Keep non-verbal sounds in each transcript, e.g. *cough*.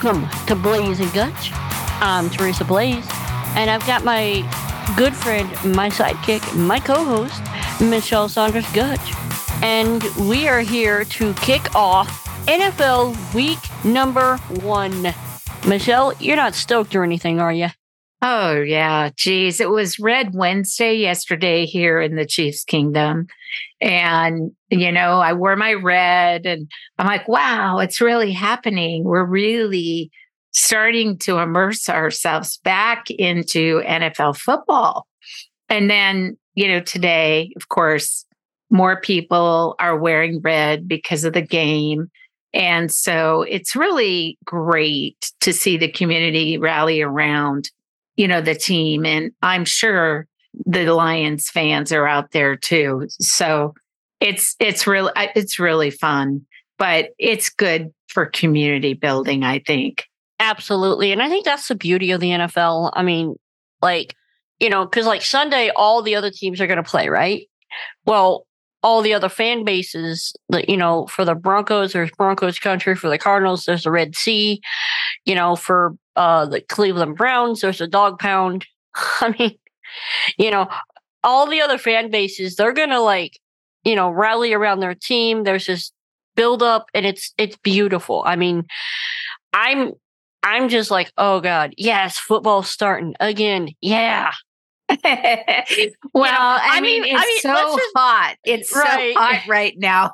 Welcome to Blaes and Gottsch. I'm Teresa Blaes, and I've got my good friend, my sidekick, my co host, Michelle Saunders Gottsch. And we are here to kick off NFL week number one. Michelle, you're not stoked or anything, are you? Oh, yeah. Geez, it was Red Wednesday yesterday here in the Chiefs Kingdom. And, you know, I wore my red and I'm like, wow, it's really happening. We're really starting to immerse ourselves back into NFL football. And then, you know, today, of course, more people are wearing red because of the game. And so it's really great to see the community rally around you know, the team. And I'm sure the Lions fans are out there too. So it's it's really it's really fun, but it's good for community building, I think. Absolutely. And I think that's the beauty of the NFL. I mean, like, you know, because like Sunday, all the other teams are going to play, right? Well, all the other fan bases, that you know, for the Broncos, there's Broncos country. For the Cardinals, there's the Red Sea. You know, for uh, the Cleveland Browns, there's a dog pound. *laughs* I mean, you know, all the other fan bases, they're gonna like, you know, rally around their team. There's this build up, and it's it's beautiful. I mean, I'm I'm just like, oh god, yes, football's starting again. Yeah, *laughs* well, I, mean, mean, it's I mean, so just, hot. It's right. so hot right now.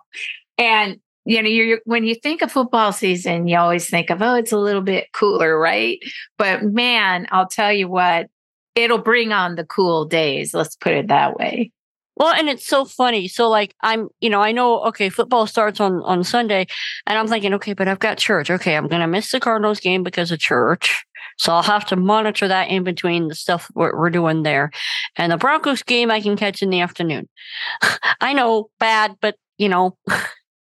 And you know, you're when you think of football season, you always think of, oh, it's a little bit cooler, right? But man, I'll tell you what, it'll bring on the cool days. Let's put it that way. Well, and it's so funny. So like I'm, you know, I know okay, football starts on on Sunday and I'm thinking, okay, but I've got church. Okay, I'm going to miss the Cardinals game because of church. So I'll have to monitor that in between the stuff we're, we're doing there. And the Broncos game I can catch in the afternoon. *laughs* I know bad, but you know.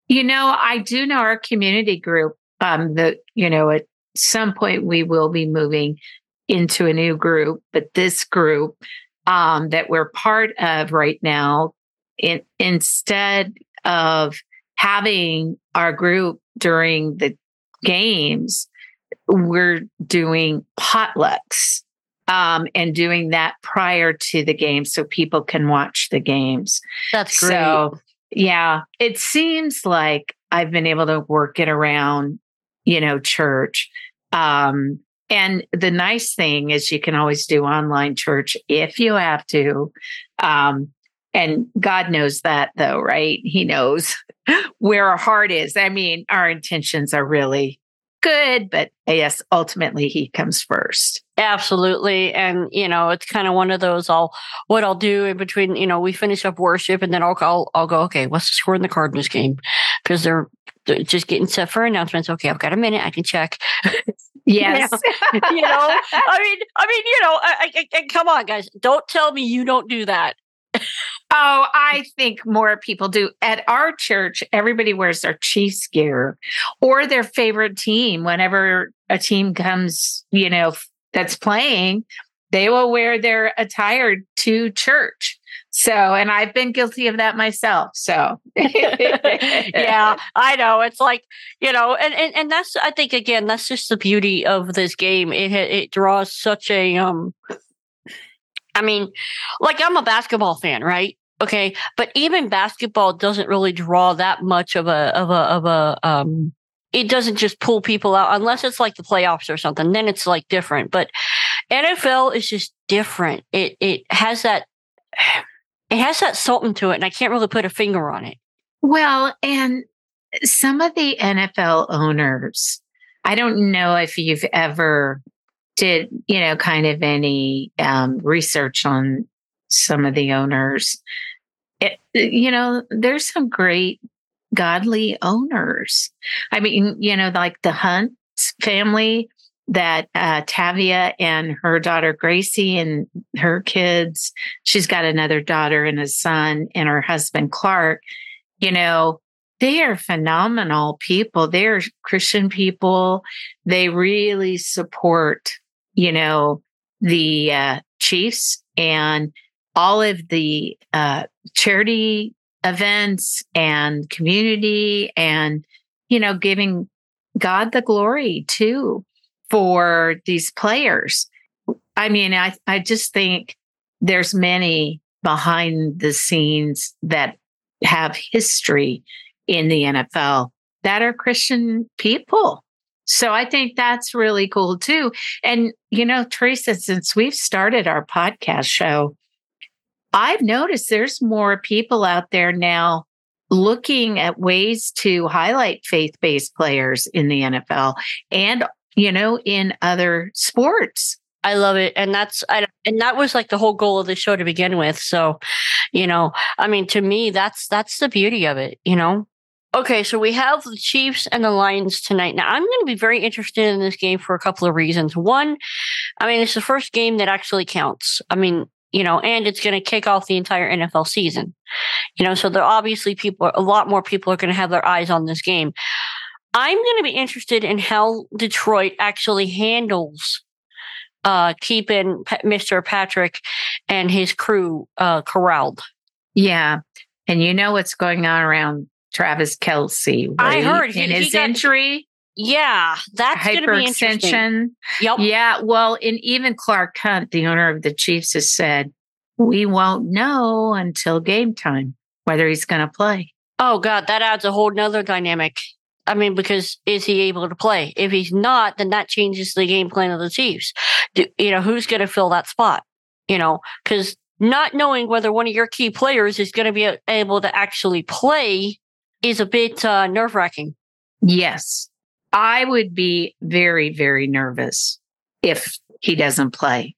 you know, I do know our community group um that, you know, at some point we will be moving into a new group, but this group um that we're part of right now in, instead of having our group during the games we're doing potlucks um, and doing that prior to the game so people can watch the games. That's great. So, yeah, it seems like I've been able to work it around, you know, church. Um, and the nice thing is you can always do online church if you have to. Um, and God knows that though, right? He knows *laughs* where our heart is. I mean, our intentions are really good, but yes, ultimately he comes first. Absolutely. And, you know, it's kind of one of those I'll, what I'll do in between, you know, we finish up worship and then I'll, I'll, I'll go, okay, what's the score in the Cardinals game? Because they're, they're, just getting set for announcements. Okay, I've got a minute. I can check. *laughs* Yes. you, know, I mean, I mean, you know, I, I, I, come on, guys. Don't tell me you don't do that. Oh, I think more people do. At our church, everybody wears their Chiefs gear or their favorite team. Whenever a team comes, you know, that's playing, they will wear their attire to church. So, and I've been guilty of that myself. So, *laughs* yeah, I know. It's like, you know, and, and, and that's, I think, again, that's just the beauty of this game. It, it draws such a, um, I mean, like I'm a basketball fan, right? Okay, but even basketball doesn't really draw that much of a of a of a um it doesn't just pull people out unless it's like the playoffs or something. Then it's like different. But NFL is just different. It it has that it has that something to it, and I can't really put a finger on it. Well, and some of the NFL owners, I don't know if you've ever did, you know, kind of any um, research on some of the owners it, you know, there's some great godly owners. I mean, you know, like the Hunt family that uh, Tavia and her daughter Gracie and her kids, she's got another daughter and a son, and her husband Clark, you know, they are phenomenal people. They're Christian people. They really support, you know, the uh, Chiefs and all of the uh, charity events and community and you know giving God the glory too for these players. I mean, I, I just think there's many behind the scenes that have history in the NFL that are Christian people. So I think that's really cool too. And, you know, Teresa, since we've started our podcast show, I've noticed there's more people out there now looking at ways to highlight faith based players in the NFL and, you know, in other sports. I love it, and that's I, and that was like the whole goal of the show to begin with. So, you know, I mean, to me, that's that's the beauty of it. You know, Okay, so we have the Chiefs and the Lions tonight. Now, I'm going to be very interested in this game for a couple of reasons. One, I mean, it's the first game that actually counts. I mean, you know, and it's going to kick off the entire NFL season. You know, so there obviously people, a lot more people are going to have their eyes on this game. I'm going to be interested in how Detroit actually handles uh, keeping Mr. Patrick and his crew uh, corralled. Yeah. And you know what's going on around Travis Kelce. Right? I heard in his got, injury. Yeah, that's going to be hyperextension. Yep. Yeah. Well, and even Clark Hunt, the owner of the Chiefs, has said we won't know until game time whether he's going to play. Oh God, that adds a whole nother dynamic. I mean, because is he able to play? If he's not, then that changes the game plan of the Chiefs. Do, you know, who's going to fill that spot? You know, because not knowing whether one of your key players is going to be able to actually play is a bit uh, nerve wracking. Yes. I would be very, very nervous if he doesn't play.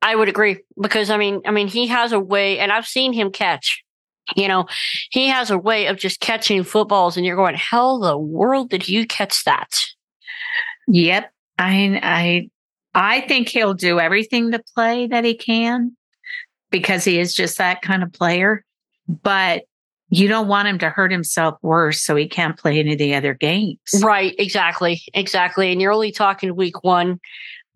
I would agree because I mean, I mean, he has a way, and I've seen him catch. You know, he has a way of just catching footballs, and you're going, "How the world did you catch that?" Yep, I, I, I think he'll do everything to play that he can because he is just that kind of player. But you don't want him to hurt himself worse so he can't play any of the other games. Right, exactly. Exactly. And you're only talking week 1.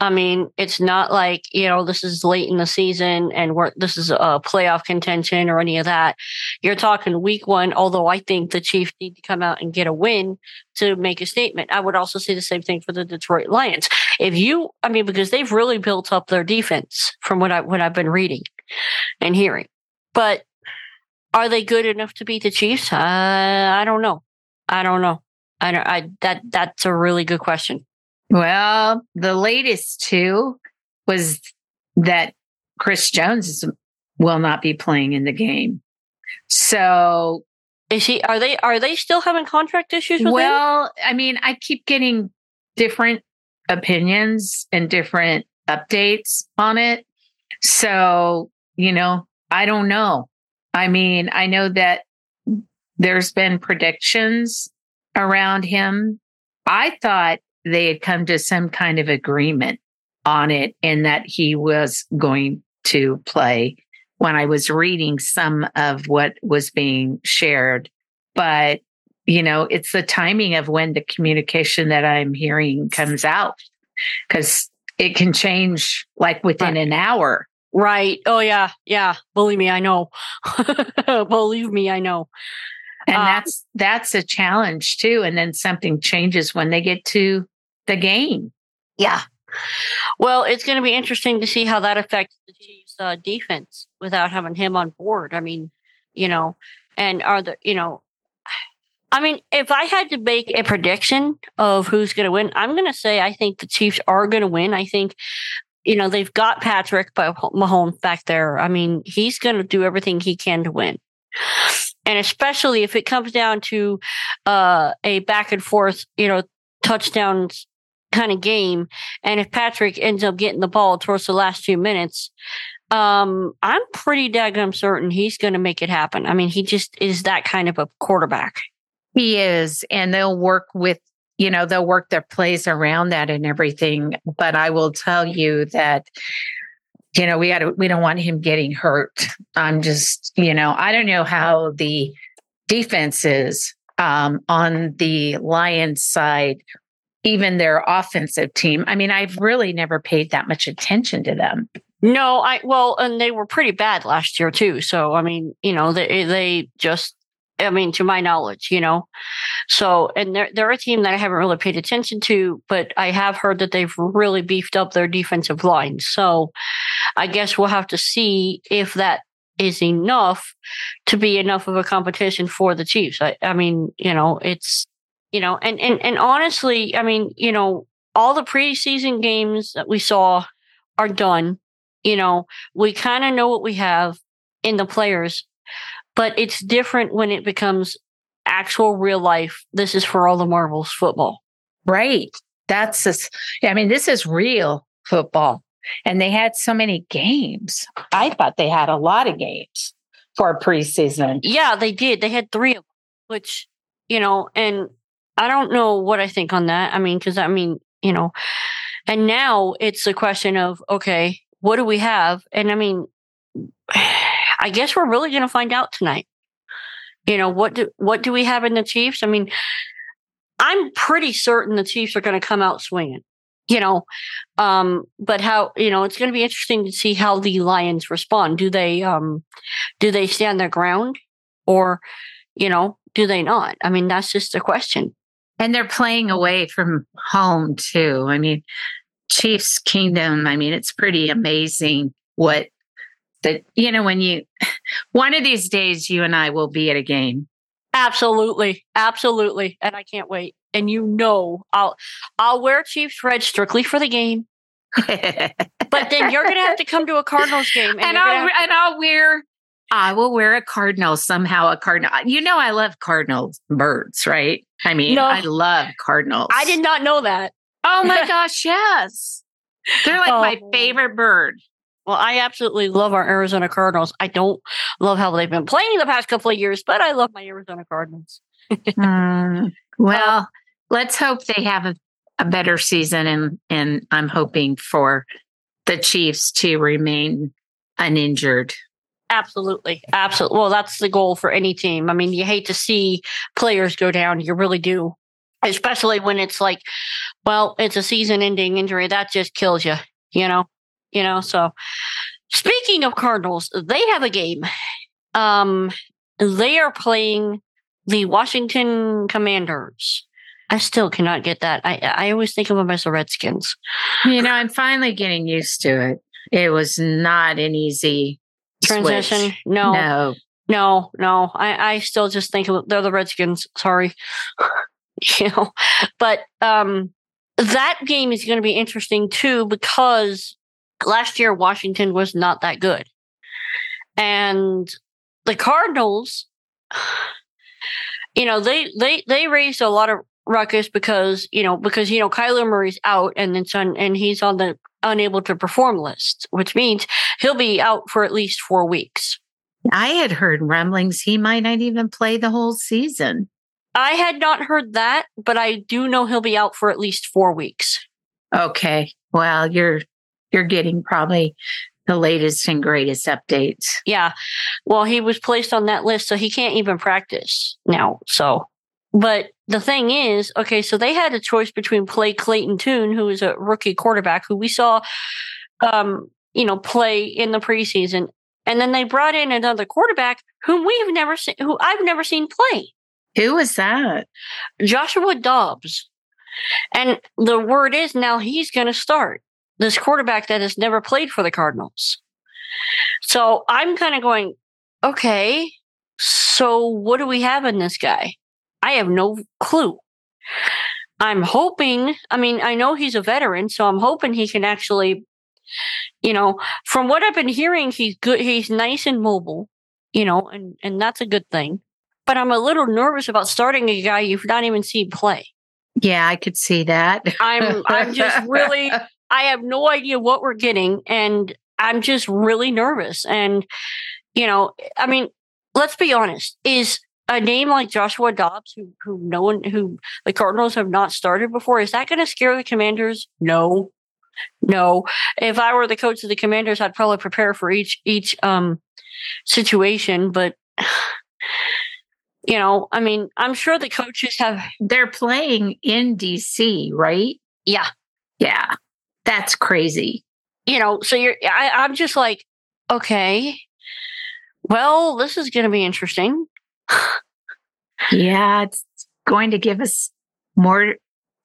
I mean, it's not like, you know, this is late in the season and we're this is a playoff contention or any of that. You're talking week 1, although I think the Chiefs need to come out and get a win to make a statement. I would also say the same thing for the Detroit Lions. If you I mean because they've really built up their defense from what I what I've been reading and hearing. But are they good enough to beat the Chiefs? Uh, I don't know. I don't know. I don't. I that that's a really good question. Well, the latest too was that Chris Jones is, will not be playing in the game. So is he? Are they? Are they still having contract issues? With well, him? I mean, I keep getting different opinions and different updates on it. So you know, I don't know. I mean, I know that there's been predictions around him. I thought they had come to some kind of agreement on it and that he was going to play when I was reading some of what was being shared. But, you know, it's the timing of when the communication that I'm hearing comes out because it can change like within an hour. Right. Oh yeah. Yeah. Believe me, I know. *laughs* Believe me, I know. And uh, that's that's a challenge too. And then something changes when they get to the game. Yeah. Well, it's going to be interesting to see how that affects the Chiefs' uh, defense without having him on board. I mean, you know, and are the you know, I mean, if I had to make a prediction of who's going to win, I'm going to say I think the Chiefs are going to win. I think you know, they've got Patrick Mahomes back there. I mean, he's going to do everything he can to win. And especially if it comes down to uh, a back and forth, you know, touchdowns kind of game. And if Patrick ends up getting the ball towards the last few minutes, um, I'm pretty daggum certain he's going to make it happen. I mean, he just is that kind of a quarterback. He is, and they'll work with you know, they'll work their plays around that and everything. But I will tell you that, you know, we had to, we don't want him getting hurt. I'm just, you know, I don't know how the defense is um, on the Lions side, even their offensive team. I mean, I've really never paid that much attention to them. No, I well, and they were pretty bad last year too. So I mean, you know, they they just I mean, to my knowledge, you know. So, and they're they're a team that I haven't really paid attention to, but I have heard that they've really beefed up their defensive line. So, I guess we'll have to see if that is enough to be enough of a competition for the Chiefs. I, I mean, you know, it's you know, and and and honestly, I mean, you know, all the preseason games that we saw are done. You know, we kind of know what we have in the players, but it's different when it becomes actual real life. This is for all the marbles football. Right. That's just, I mean, this is real football. And they had so many games. I thought they had a lot of games for preseason. Yeah, they did. They had three of them, which, you know, and I don't know what I think on that. I mean, because I mean, you know, and now it's a question of, okay, what do we have? And I mean, I guess we're really going to find out tonight. You know, what do, what do we have in the Chiefs? I mean, I'm pretty certain the Chiefs are going to come out swinging you know? Um but how you know it's going to be interesting to see how the lions respond. Do they um do they stand their ground? Or you know do they not? I mean that's just a question. And they're playing away from home too. I mean chiefs kingdom i mean it's pretty amazing what that you know when you *laughs* one of these days you and i will be at a game absolutely absolutely and i can't wait and you know I'll I'll wear Chiefs red strictly for the game. *laughs* but then you're gonna have to come to a Cardinals game, and, and I'll to- and I'll wear. I will wear a cardinal somehow. A cardinal. You know, I love cardinal birds, right? I mean, no, I love cardinals. I did not know that. Oh my *laughs* gosh, yes. They're like oh. my favorite bird. Well, I absolutely love our Arizona Cardinals. I don't love how they've been playing the past couple of years, but I love my Arizona Cardinals. *laughs* mm, well, let's hope they have a, a better season and and I'm hoping for the Chiefs to remain uninjured. Absolutely. Absolutely. Well, that's the goal for any team. I mean, you hate to see players go down. You really do. Especially when it's like, well, it's a season ending injury. That just kills you, you know? You know, so speaking of Cardinals, they have a game. Um, they are playing the Washington Commanders. I still cannot get that. I I always think of them as the Redskins. You know, I'm finally getting used to it. It was not an easy transition. Switch. No, no, no, no. I I still just think of, they're the Redskins. Sorry, *laughs* you know, but um, that game is going to be interesting too because last year Washington was not that good, and the Cardinals. You know, they they they raised a lot of ruckus because you know because you know Kyler Murray's out and it's on and he's on the unable to perform list, which means he'll be out for at least four weeks. I had heard rumblings he might not even play the whole season. I had not heard that, but I do know he'll be out for at least four weeks. Okay. Well, you're you're getting probably the latest and greatest updates. Yeah. Well, he was placed on that list, so he can't even practice now. So but the thing is, okay, so they had a choice between play Clayton Tune, who is a rookie quarterback who we saw, um, you know, play in the preseason, and then they brought in another quarterback whom we've never seen, who I've never seen play. Who was that? Joshua Dobbs. And the word is now he's going to start this quarterback that has never played for the Cardinals. So I'm kind of going, okay, so what do we have in this guy? I have no clue. I'm hoping, I mean, I know he's a veteran, so I'm hoping he can actually, you know, from what I've been hearing, he's good, he's nice and mobile, you know, and, and that's a good thing. But I'm a little nervous about starting a guy you've not even seen play. Yeah, I could see that. I'm I'm just really *laughs* I have no idea what we're getting and I'm just really nervous. And, you know, I mean, let's be honest, is a name like Joshua Dobbs, who who no one who the Cardinals have not started before, is that going to scare the Commanders? No, no. If I were the coach of the Commanders, I'd probably prepare for each each um situation. But *sighs* you know, I mean, I'm sure the coaches have. They're playing in DC, right? Yeah, yeah. That's crazy. You know, so you're. I, I'm just like, okay. Well, this is going to be interesting Yeah, it's going to give us more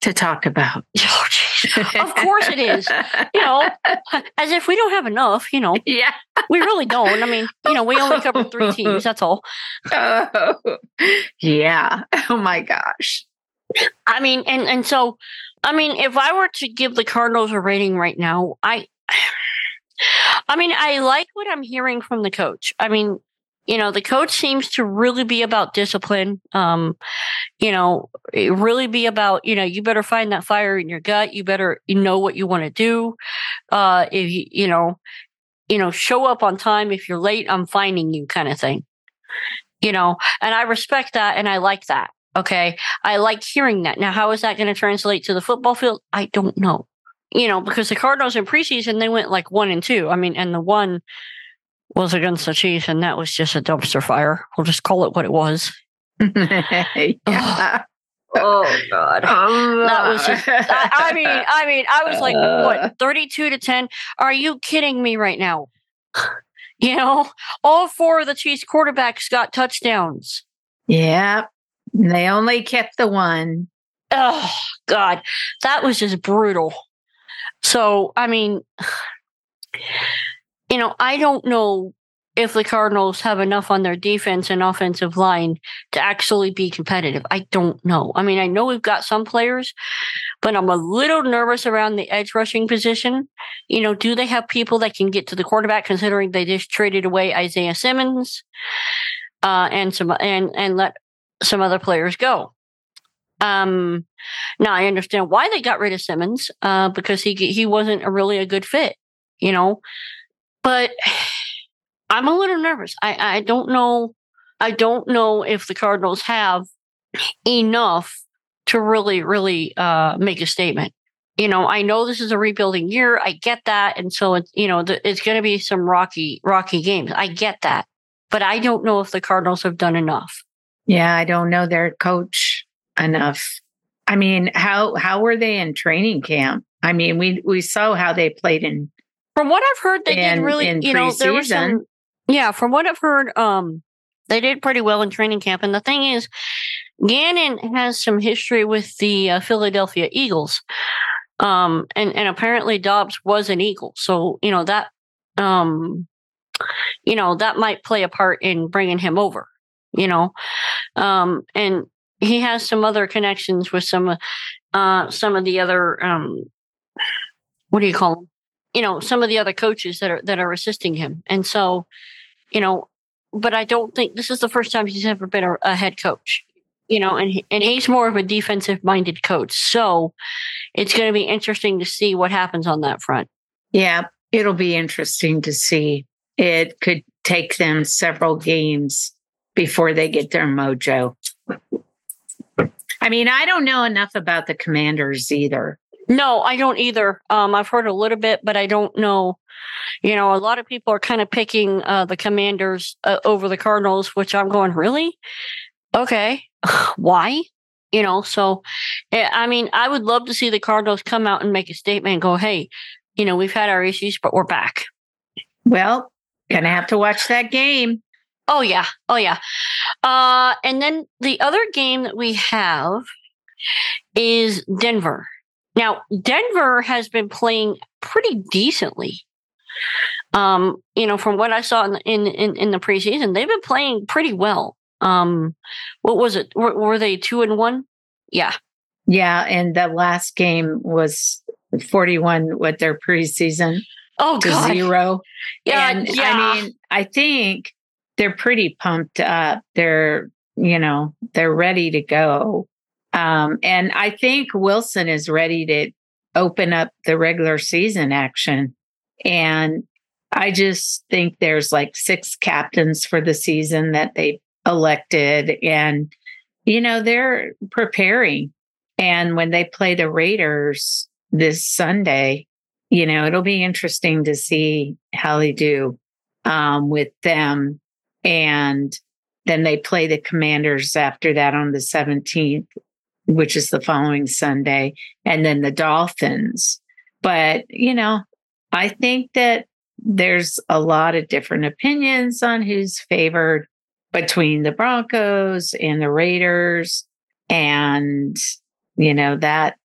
to talk about. *laughs* Oh, of course it is. You know, as if we don't have enough, you know. Yeah. We really don't. I mean, you know, we only cover three *laughs* teams, that's all. Oh, *laughs* yeah. Oh my gosh. I mean, and and so I mean, if I were to give the Cardinals a rating right now, I I mean, I like what I'm hearing from the coach. I mean, you know, the coach seems to really be about discipline. Um, you know, really be about, you know, you better find that fire in your gut. You better know what you want to do. Uh, if you, you know, you know, show up on time. If you're late, I'm finding you kind of thing. You know, and I respect that and I like that. Okay. I like hearing that. Now, how is that going to translate to the football field? I don't know. You know, because the Cardinals in preseason, they went like one and two. I mean, and the one was against the Chiefs, and that was just a dumpster fire. We'll just call it what it was. *laughs* yeah. *sighs* Oh God, that was just. I, I, mean, *laughs* I mean, I was like, what, uh. thirty-two to ten? Are you kidding me right now? *laughs* You know, all four of the Chiefs quarterbacks got touchdowns. Yeah, they only kept the one. Oh God, that was just brutal. So, I mean, *sighs* you know, I don't know if the Cardinals have enough on their defense and offensive line to actually be competitive. I don't know. I mean, I know we've got some players, but I'm a little nervous around the edge rushing position. You know, do they have people that can get to the quarterback considering they just traded away Isaiah Simmons uh, and some and and let some other players go? Um, now I understand why they got rid of Simmons uh, because he he wasn't a really a good fit. You know, but *sighs* I'm a little nervous. I, I don't know. I don't know if the Cardinals have enough to really, really uh, make a statement. You know, I know this is a rebuilding year. I get that, and so it's you know the, it's going to be some rocky, rocky games. I get that, but I don't know if the Cardinals have done enough. Yeah, I don't know their coach enough. I mean, how how were they in training camp? I mean, we we saw how they played in from what I've heard, they in, did really, you know, there was some, yeah, from what I've heard, um, they did pretty well in training camp. And the thing is, Gannon has some history with the uh, Philadelphia Eagles. Um, and, and apparently Dobbs was an Eagle. So, you know, that, um, you know, that might play a part in bringing him over, you know, um, and he has some other connections with some, uh, some of the other, um, what do you call them? you know some of the other coaches that are that are assisting him. And so you know but i don't think this is the first time he's ever been a, a head coach you know and and he's more of a defensive minded coach. So it's going to be interesting to see what happens on that front. Yeah it'll be interesting to see. It could take them several games before they get their mojo i mean i don't know enough about the commanders either no, I don't either. Um, I've heard a little bit, but I don't know. You know, a lot of people are kind of picking uh, the Commanders uh, over the Cardinals, which I'm going, really? Okay, *laughs* why? You know, so eh, I mean, I would love to see the Cardinals come out and make a statement and go, hey, you know, we've had our issues, but we're back. Well, gonna have to watch that game. Oh yeah, oh yeah. Uh, and then the other game that we have is Denver now, Denver has been playing pretty decently. Um, you know, from what I saw in, in in, in the preseason, they've been playing pretty well. Um, what was it? Were, were they two and one? Yeah, yeah. And the last game was forty-one. What their preseason? Oh, God. zero. Yeah, and yeah. I mean, I think they're pretty pumped up. They're you know they're ready to go. Um, and I think Wilson is ready to open up the regular season action. And I just think there's like six captains for the season that they elected. And, you know, they're preparing. And when they play the Raiders this Sunday, you know, it'll be interesting to see how they do um, with them. And then they play the Commanders after that on the 17th which is the following Sunday, and then the Dolphins. But, you know, I think that there's a lot of different opinions on who's favored. between the Broncos and the Raiders. And, you know, that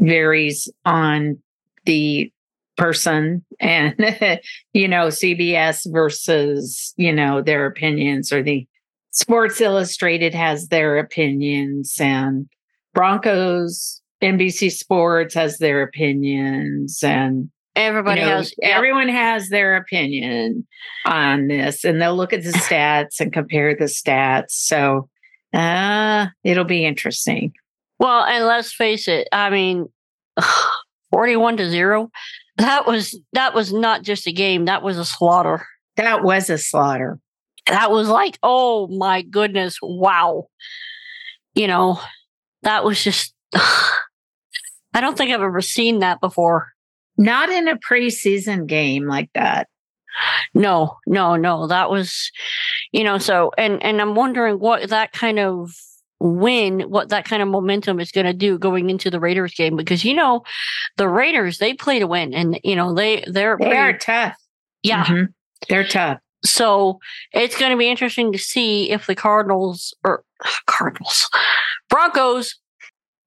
varies on the person and, *laughs* you know, CBS versus, you know, their opinions or the Sports Illustrated has their opinions and Broncos, NBC Sports has their opinions and Everybody you know, has everyone has their opinion on this and they'll look at the *laughs* stats and compare the stats. So uh it'll be interesting. Well, and let's face it, I mean *sighs* 41 to 0. That was that was not just a game, that was a slaughter. That was a slaughter. That was like, oh my goodness, wow. You know, that was just *sighs* I don't think I've ever seen that before. Not in a preseason game like that. No, no, no. That was, you know, so and and I'm wondering what that kind of win, what that kind of momentum is going to do going into the Raiders game because you know, the Raiders they play to win and you know they they're They pretty- are tough. yeah. Mhm. They're tough. So it's going to be interesting to see if the Cardinals or *sighs* Cardinals, Broncos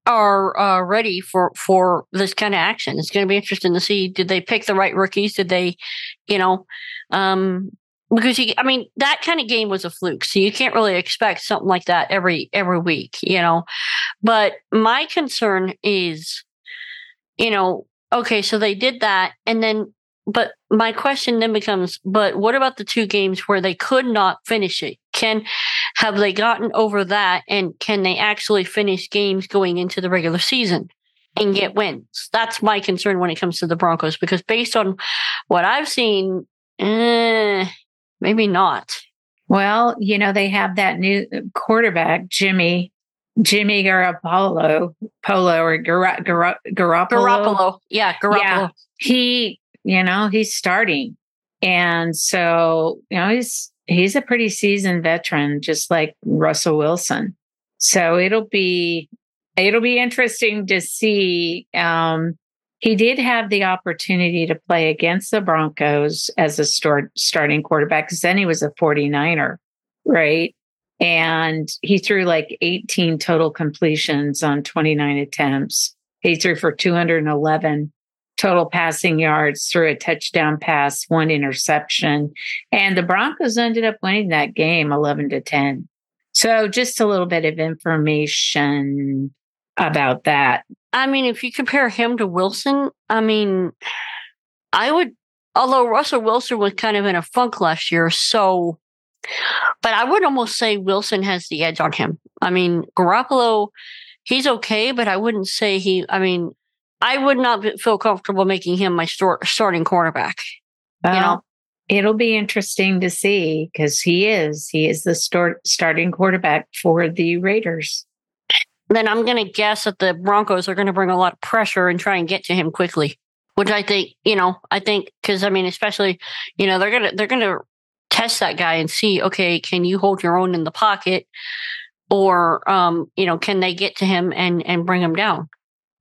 are uh, ready for for this kind of action. It's going to be interesting to see did they pick the right rookies? Did they, you know, um, because you, I mean that kind of game was a fluke, so you can't really expect something like that every every week, you know. But my concern is, you know, okay, so they did that, and then but my question then becomes but what about the two games where they could not finish it can have they gotten over that and can they actually finish games going into the regular season and get wins that's my concern when it comes to the broncos because based on what i've seen eh, maybe not Well, you know, they have that new quarterback, Jimmy, Jimmy Garoppolo, Polo or Gar- Gar- Garoppolo. garoppolo yeah garoppolo Yeah. He, you know, he's starting. And so, you know, he's he's a pretty seasoned veteran, just like Russell Wilson. So it'll be it'll be interesting to see. Um, he did have the opportunity to play against the Broncos as a start, starting quarterback because then he was a 49er, right? And he threw like 18 total completions on 29 attempts. He threw for 211 total passing yards, threw a touchdown pass, one interception. And the Broncos ended up winning that game 11 to 10. So just a little bit of information about that. I mean, if you compare him to Wilson, I mean, I would, although Russell Wilson was kind of in a funk last year, so, but I would almost say Wilson has the edge on him. I mean, Garoppolo, he's okay, but I wouldn't say he, I mean, I would not feel comfortable making him my starting cornerback. Well, know? it'll be interesting to see because he is he is the start, starting quarterback for the Raiders. Then I'm going to guess that the Broncos are going to bring a lot of pressure and try and get to him quickly, which I think, you know, I think, because I mean, especially, you know, they're going to, they're going to test that guy and see, okay, can you hold your own in the pocket? Or, um, you know, can they get to him and, and bring him down?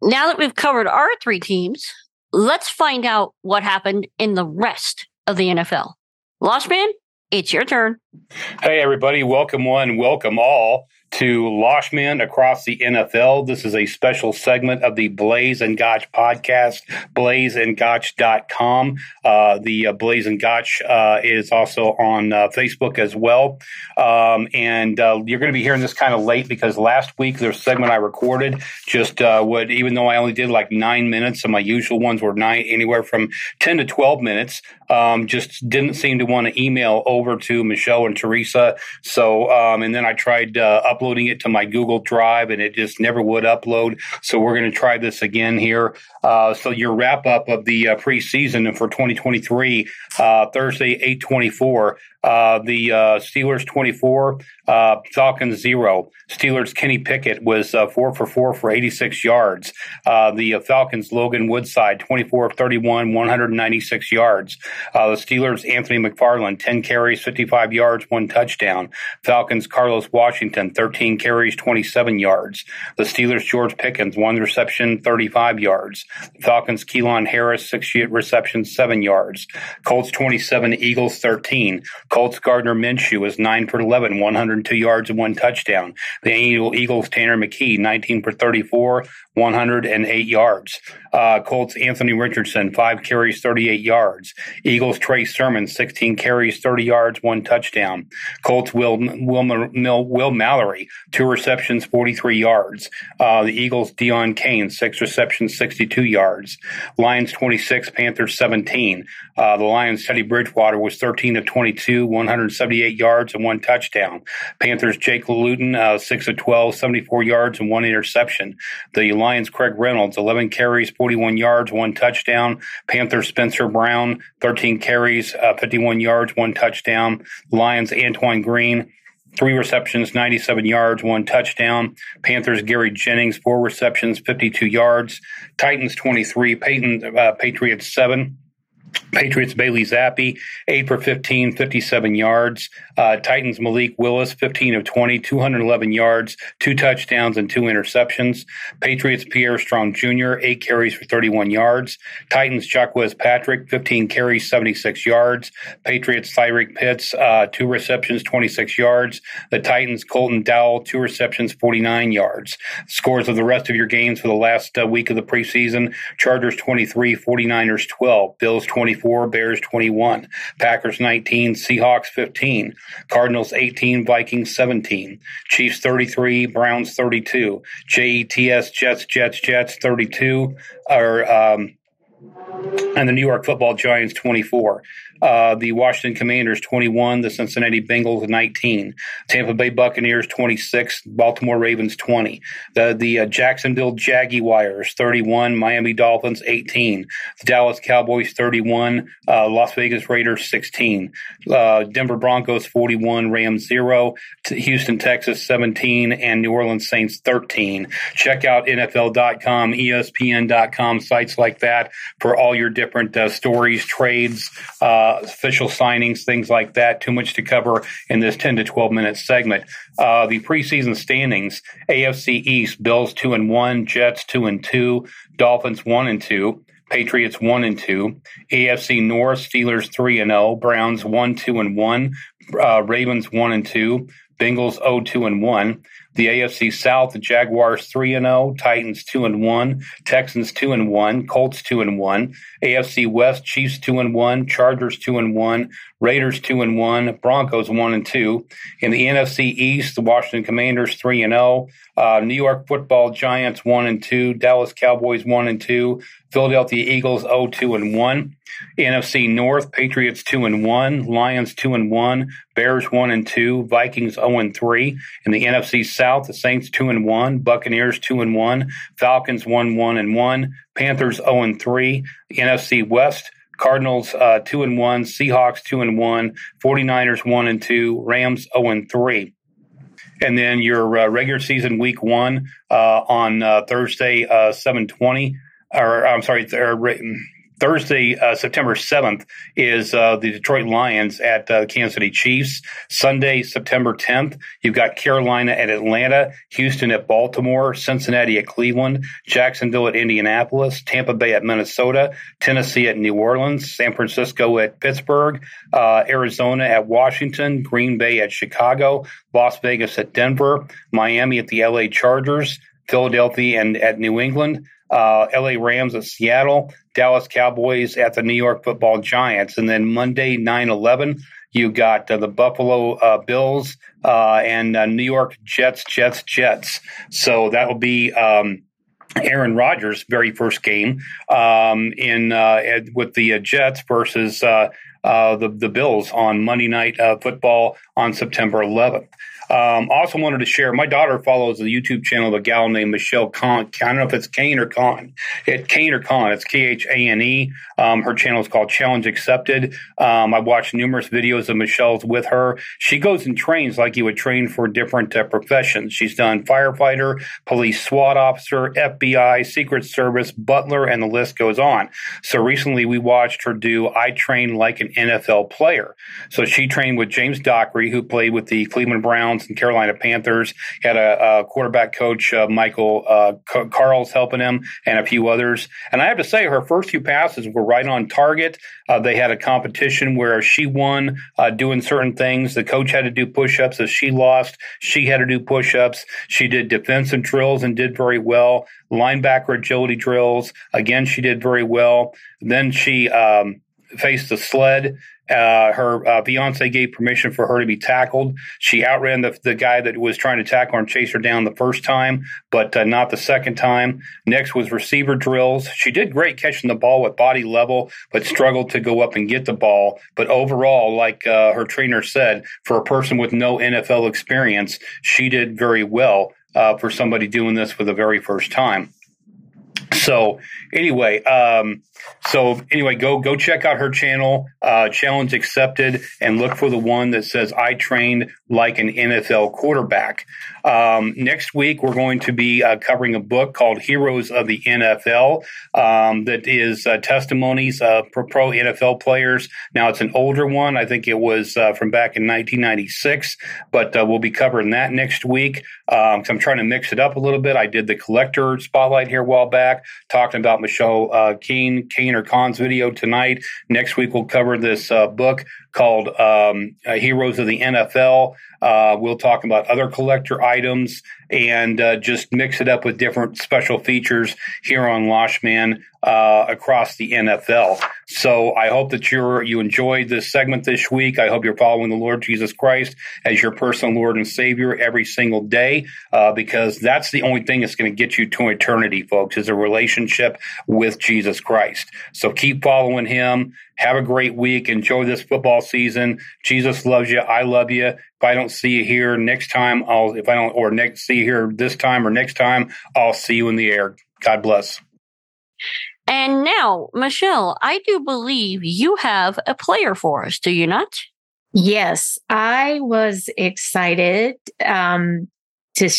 Now that we've covered our three teams, let's find out what happened in the rest of the NFL. Losh Man, it's your turn. Hey, everybody. Welcome one, welcome all to Loshman Across the NFL. This is a special segment of the Blaes and Gottsch podcast, blaesandgottsch.com. Uh, the uh, Blaes and Gottsch uh, is also on uh, Facebook as well. Um, and uh, you're going to be hearing this kind of late because last week there's a segment I recorded just uh, would, even though I only did like nine minutes and my usual ones were nine, anywhere from 10 to 12 minutes, um, just didn't seem to want to email over to Michelle and Teresa. So, um, and then I tried uh, uploading it to my Google Drive and it just never would upload. So we're going to try this again here. Uh, so your wrap up of the uh, preseason for 2023, uh, Thursday, 824. Uh, the uh, Steelers 24, uh, Falcons 0. Steelers Kenny Pickett was uh, 4 for 4 for 86 yards. Uh, the Falcons Logan Woodside 24 of 31, 196 yards. The Steelers Anthony McFarland 10 carries, 55 yards, one touchdown. Falcons Carlos Washington 13 carries, 27 yards. The Steelers George Pickens one reception, 35 yards. Falcons Keelan Harris six receptions, seven yards. Colts 27, Eagles 13. Colts Gardner Minshew was 9 for 11, 102 yards and one touchdown. The annual Eagles Tanner McKee, 19 for 34, 108 yards. Uh, Colts Anthony Richardson, five carries, 38 yards. Eagles Trey Sermon, 16 carries, 30 yards, one touchdown. Colts Will, Will, Will Mallory, two receptions, 43 yards. Uh, the Eagles Dion Kane, six receptions, 62 yards. Lions 26, Panthers 17. Uh, the Lions Teddy Bridgewater was 13 of 22, 178 yards and one touchdown. Panthers Jake Luton, uh, 6 of 12, 74 yards and one interception. The Lions Craig Reynolds, 11 carries, 41 yards, one touchdown. Panthers Spencer Brown, 13 carries, uh, 51 yards, one touchdown. Lions Antoine Green, three receptions, 97 yards, one touchdown. Panthers Gary Jennings, four receptions, 52 yards. Titans 23, Peyton, uh, Patriots 7. Patriots Bailey Zappe, 8 for 15, 57 yards. Uh, Titans Malik Willis, 15 of 20, 211 yards, two touchdowns, and two interceptions. Patriots Pierre Strong Jr., 8 carries for 31 yards. Titans Jacquez Patrick, 15 carries, 76 yards. Patriots Tyreek Pitts, uh, 2 receptions, 26 yards. The Titans Colton Dowell, 2 receptions, 49 yards. Scores of the rest of your games for the last uh, week of the preseason Chargers 23, 49ers 12, Bills 24, Bears 21, Packers 19, Seahawks 15, Cardinals 18, Vikings 17, Chiefs 33, Browns 32, JETS Jets Jets Jets 32, or um, and the New York Football Giants 24. Uh, the Washington Commanders 21, the Cincinnati Bengals 19, Tampa Bay Buccaneers 26, Baltimore Ravens 20, the the uh, Jacksonville Jaguars 31, Miami Dolphins 18, the Dallas Cowboys 31, uh, Las Vegas Raiders 16, uh, Denver Broncos 41, Rams 0, Houston Texas 17, and New Orleans Saints 13. Check out NFL.com, ESPN.com, sites like that for all your different uh, stories, trades. Uh, official signings, things like that. Too much to cover in this 10 to 12 minute segment. Uh, the preseason standings: AFC East, Bills two and one, Jets two and two, Dolphins one and two. Patriots one and two, AFC North Steelers three and 0, Browns one two and one, uh, Ravens one and two, Bengals 0 2 and 1. The AFC South, the Jaguars 3 and 0, Titans 2 and 1, Texans 2 and 1, Colts 2 and 1, AFC West, Chiefs 2 and 1, Chargers 2 and 1, Raiders 2 and 1, Broncos 1 and 2. In the NFC East, the Washington Commanders 3 and 0, uh, New York Football Giants 1 and 2, Dallas Cowboys 1 and 2, Philadelphia Eagles 0 2 and 1. NFC North, Patriots 2 and 1, Lions 2 and 1, Bears 1 and 2, Vikings 0 and 3. In the NFC South, the Saints 2 and 1, Buccaneers 2 and 1, Falcons 1 1 and 1, Panthers 0 and 3. The NFC West, Cardinals uh, 2 and 1, Seahawks 2 and 1, 49ers 1 and 2, Rams 0 and 3. And then your uh, regular season week one uh, on uh, Thursday, uh, 720, or I'm sorry, Thursday, uh, September 7th, is uh, the Detroit Lions at uh, Kansas City Chiefs. Sunday, September 10th, you've got Carolina at Atlanta, Houston at Baltimore, Cincinnati at Cleveland, Jacksonville at Indianapolis, Tampa Bay at Minnesota, Tennessee at New Orleans, San Francisco at Pittsburgh, uh, Arizona at Washington, Green Bay at Chicago, Las Vegas at Denver, Miami at the LA Chargers, Philadelphia and at New England, uh, LA Rams at Seattle, Dallas Cowboys at the New York Football Giants, and then Monday 9-11, you got uh, the Buffalo uh, Bills uh, and uh, New York Jets, Jets, Jets. So that will be. Um, Aaron Rodgers' very first game um, in uh, with the Jets versus the the Bills on Monday Night Football on September 11th. Um, also wanted to share, my daughter follows the YouTube channel of a gal named Michelle Kahn. I don't know if it's Kane or Kahn. It Kane or Kahn. It's K H A N E. Um, her channel is called Challenge Accepted. Um, I watched numerous videos of Michelle's with her. She goes and trains like you would train for different uh, professions. She's done firefighter, police SWAT officer, FBI, Secret Service, butler, and the list goes on. So recently we watched her do I Train Like an NFL player. So she trained with James Dockery, who played with the Cleveland Browns and Carolina Panthers. Had a, a quarterback coach, uh, Michael uh, Carl's helping him, and a few others. And I have to say, her first few passes were right on target. Uh, they had a competition where she won uh, doing certain things. The coach had to do push-ups. If she lost, she had to do push-ups. She did defensive drills and did very well. Linebacker agility drills. Again, she did very well. Then she um, faced the sled. Uh, her uh, fiance gave permission for her to be tackled. She outran the, the guy that was trying to tackle her and chase her down the first time, but uh, not the second time. Next was receiver drills. She did great catching the ball with body level, but struggled to go up and get the ball. But overall, like uh, her trainer said, for a person with no NFL experience, she did very well uh, for somebody doing this for the very first time. So anyway, um, so anyway, go go check out her channel, uh, challenge accepted, and look for the one that says "I trained like an NFL quarterback." Um, next week, we're going to be uh, covering a book called "Heroes of the NFL," um, that is uh, testimonies of pro NFL players. Now, it's an older one. I think it was uh, from back in 1996, but uh, we'll be covering that next week. Um, I'm trying to mix it up a little bit. I did the collector spotlight here a while back, talking about Michelle uh, Keane Kane or Khan's video tonight. Next week, we'll cover this uh, book called um, uh, Heroes of the NFL. Uh, we'll talk about other collector items and uh, just mix it up with different special features here on Losh Man uh, across the NFL. So I hope that you're you enjoyed this segment this week. I hope you're following the Lord Jesus Christ as your personal Lord and Savior every single day, uh, because that's the only thing that's going to get you to eternity, folks, is a relationship with Jesus Christ. So keep following Him. Have a great week. Enjoy this football season. Jesus loves you. I love you. If I don't see you here next time, I'll, if I don't, or next, see you here this time or next time, I'll see you in the air. God bless. And now, Michelle, I do believe you have a player for us, do you not? Yes, I was excited um, to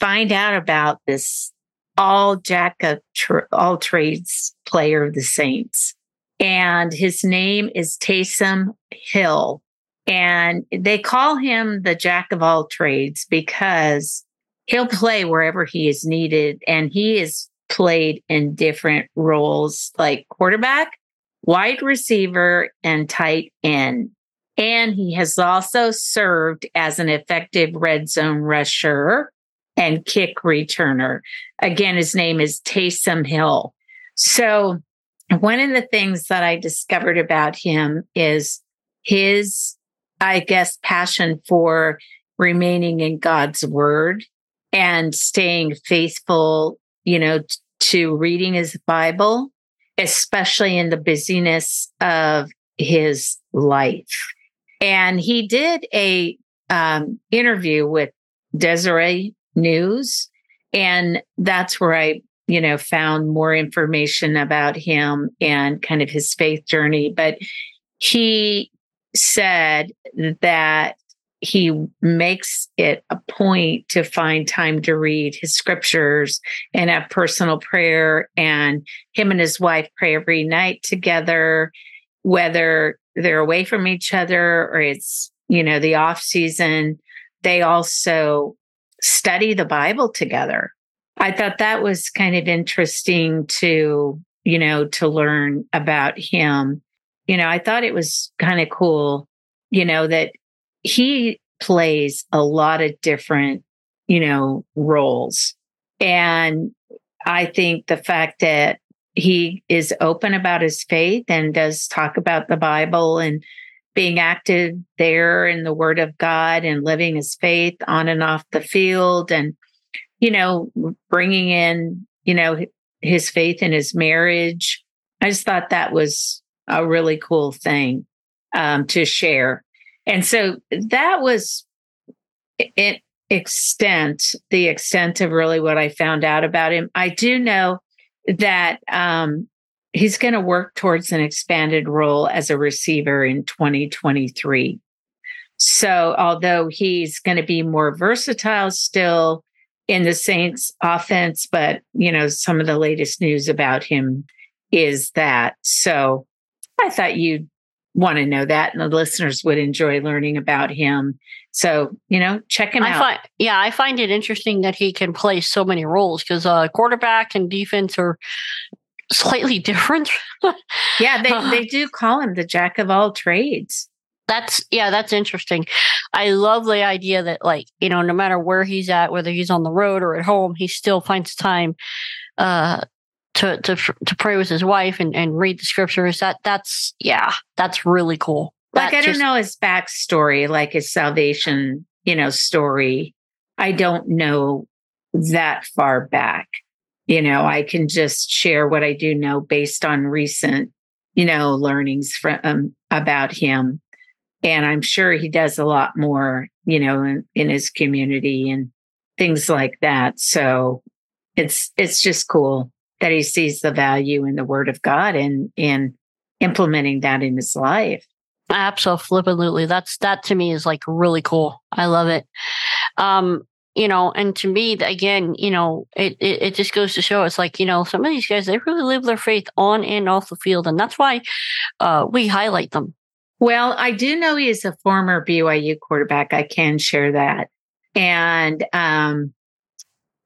find out about this all jack of tra- all trades player of the Saints and his name is Taysom Hill. And they call him the jack of all trades because he'll play wherever he is needed. And he is played in different roles like quarterback, wide receiver, and tight end. And he has also served as an effective red zone rusher and kick returner. Again, his name is Taysom Hill. So one of the things that I discovered about him is his, I guess, passion for remaining in God's word and staying faithful, you know, t- to reading his Bible, especially in the busyness of his life. And he did a um, interview with Deseret News, and that's where I you know, found more information about him and kind of his faith journey. But he said that he makes it a point to find time to read his scriptures and have personal prayer. And him and his wife pray every night together, whether they're away from each other or it's, you know, the off season. They also study the Bible together. I thought that was kind of interesting to, you know, to learn about him. You know, I thought it was kind of cool, you know, that he plays a lot of different, you know, roles. And I think the fact that he is open about his faith and does talk about the Bible and being active there in the word of God and living his faith on and off the field and you know, bringing in, you know, his faith in his marriage. I just thought that was a really cool thing um, to share. And so that was it extent, the extent of really what I found out about him. I do know that um, he's going to work towards an expanded role as a receiver in 2023. So, although he's going to be more versatile still, in the Saints offense, but you know, some of the latest news about him is that. So I thought you'd want to know that, and the listeners would enjoy learning about him. So, you know, check him I out. find, yeah, I find it interesting that he can play so many roles because uh, quarterback and defense are slightly *laughs* different. yeah, they, they do call him the jack of all trades. That's yeah, that's interesting. I love the idea that like, you know, no matter where he's at, whether he's on the road or at home, he still finds time uh to to to pray with his wife and, and read the scriptures. That that's yeah, that's really cool. Like That I don't know his backstory, like his salvation, you know, story. I don't know that far back. You know, I can just share what I do know based on recent, you know, learnings from um, about him. And I'm sure he does a lot more, you know, in, in his community and things like that. So it's it's just cool that he sees the value in the word of God and in implementing that in his life. Absolutely. That's that to me is like really cool. I love it. Um, you know, and to me, again, you know, it, it it just goes to show it's like, you know, some of these guys they really live their faith on and off the field, and that's why uh we highlight them. Well, I do know he is a former BYU quarterback. I can share that. And um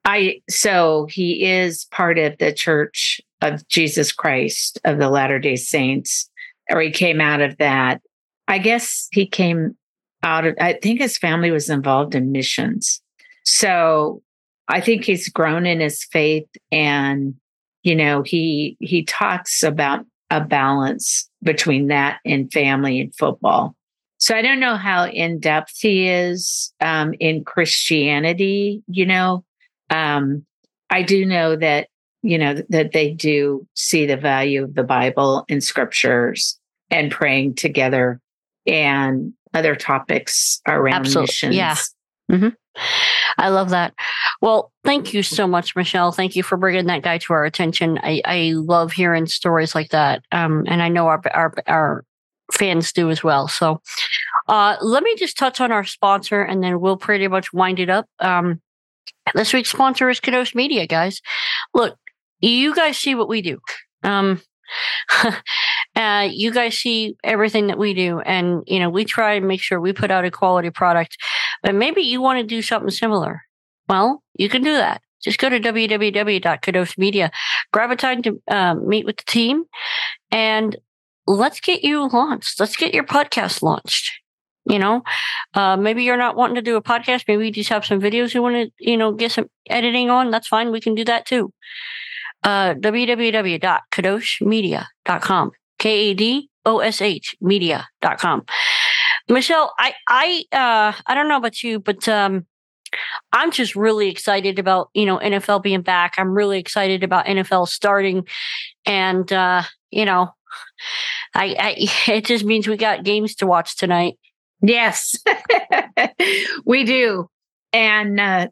I so he is part of the Church of Jesus Christ of the Latter-day Saints or he came out of that. I guess he came out of I think his family was involved in missions. So I think he's grown in his faith and you know he he talks about a balance between that and family and football. So I don't know how in depth he is um, in Christianity. You know, um, I do know that you know that they do see the value of the Bible and scriptures and praying together and other topics around Absolute- missions. yeah. I love that. Well, thank you so much, Michelle. Thank you for bringing that guy to our attention. I, I love hearing stories like that, um, and I know our our our fans do as well. So, uh, let me just touch on our sponsor, and then we'll pretty much wind it up. Um, this week's sponsor is Kadosh Media, guys. Look, you guys see what we do. Um, *laughs* uh, you guys see everything that we do, and you know we try and make sure we put out a quality product. But maybe you want to do something similar. Well, you can do that. Just go to www.kadoshmedia, grab a time to uh, meet with the team, and let's get you launched. Let's get your podcast launched. You know, uh, maybe you're not wanting to do a podcast. Maybe you just have some videos you want to, you know, get some editing on. That's fine. We can do that too. Uh, www.kadoshmedia.com. K A D O S H media.com. Michelle, I I uh I don't know about you, but um I'm just really excited about, you know, NFL being back. I'm really excited about NFL starting and uh, you know, I, I *laughs* it just means we got games to watch tonight. Yes, *laughs* we do. And, uh,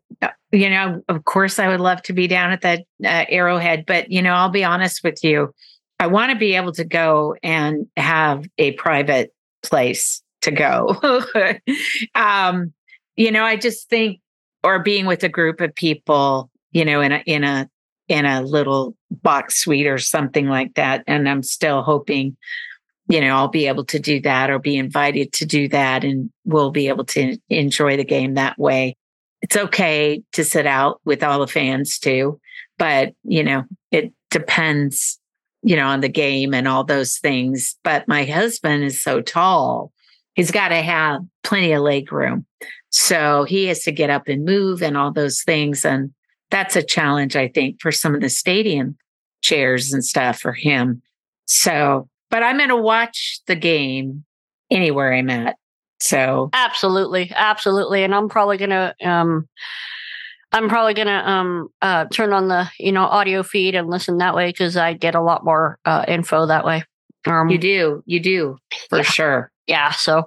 you know, of course, I would love to be down at that uh, Arrowhead, but, you know, I'll be honest with you. I want to be able to go and have a private place to go. *laughs* um, you know, I just think, or being with a group of people, you know, in a, in a, in a little box suite or something like that. And I'm still hoping you know, I'll be able to do that or be invited to do that and we'll be able to enjoy the game that way. It's okay to sit out with all the fans too, but you know, it depends, you know, on the game and all those things. But my husband is so tall, he's got to have plenty of leg room. So he has to get up and move and all those things. And that's a challenge, I think, for some of the stadium chairs and stuff for him. So but I'm going to watch the game anywhere I'm at. So Absolutely, absolutely, and I'm probably gonna um, I'm probably gonna um uh turn on the you know audio feed and listen that way because I get a lot more uh, info that way. Um, you do, you do for Yeah. sure. yeah. So,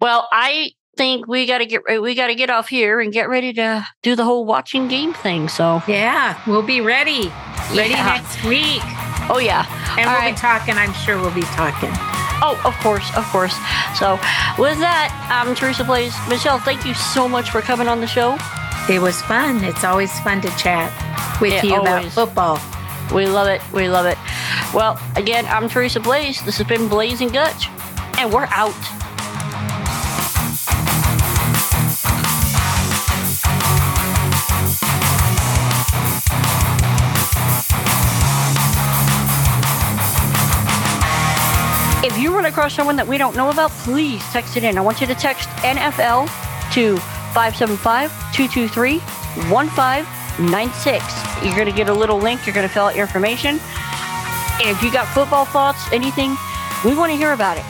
well, I think we got to get we got to get off here and get ready to do the whole watching game thing. So, Yeah, we'll be ready, ready Yeah. next week, oh yeah, and All we'll right. be talking. I'm sure we'll be talking. oh of course, of course. So, with that, I'm Teresa Blaes. Michelle, thank you so much for coming on the show. It was fun. It's always fun to chat with you about football. We love it. We love it. Well, again, I'm Teresa Blaes. This has been Blaes and Gottsch. and we're out. If you run across someone that we don't know about, please text it in. I want you to text NFL to 575 223 1596. You're going to get a little link. You're going to fill out your information. If you got football thoughts, anything, we want to hear about it.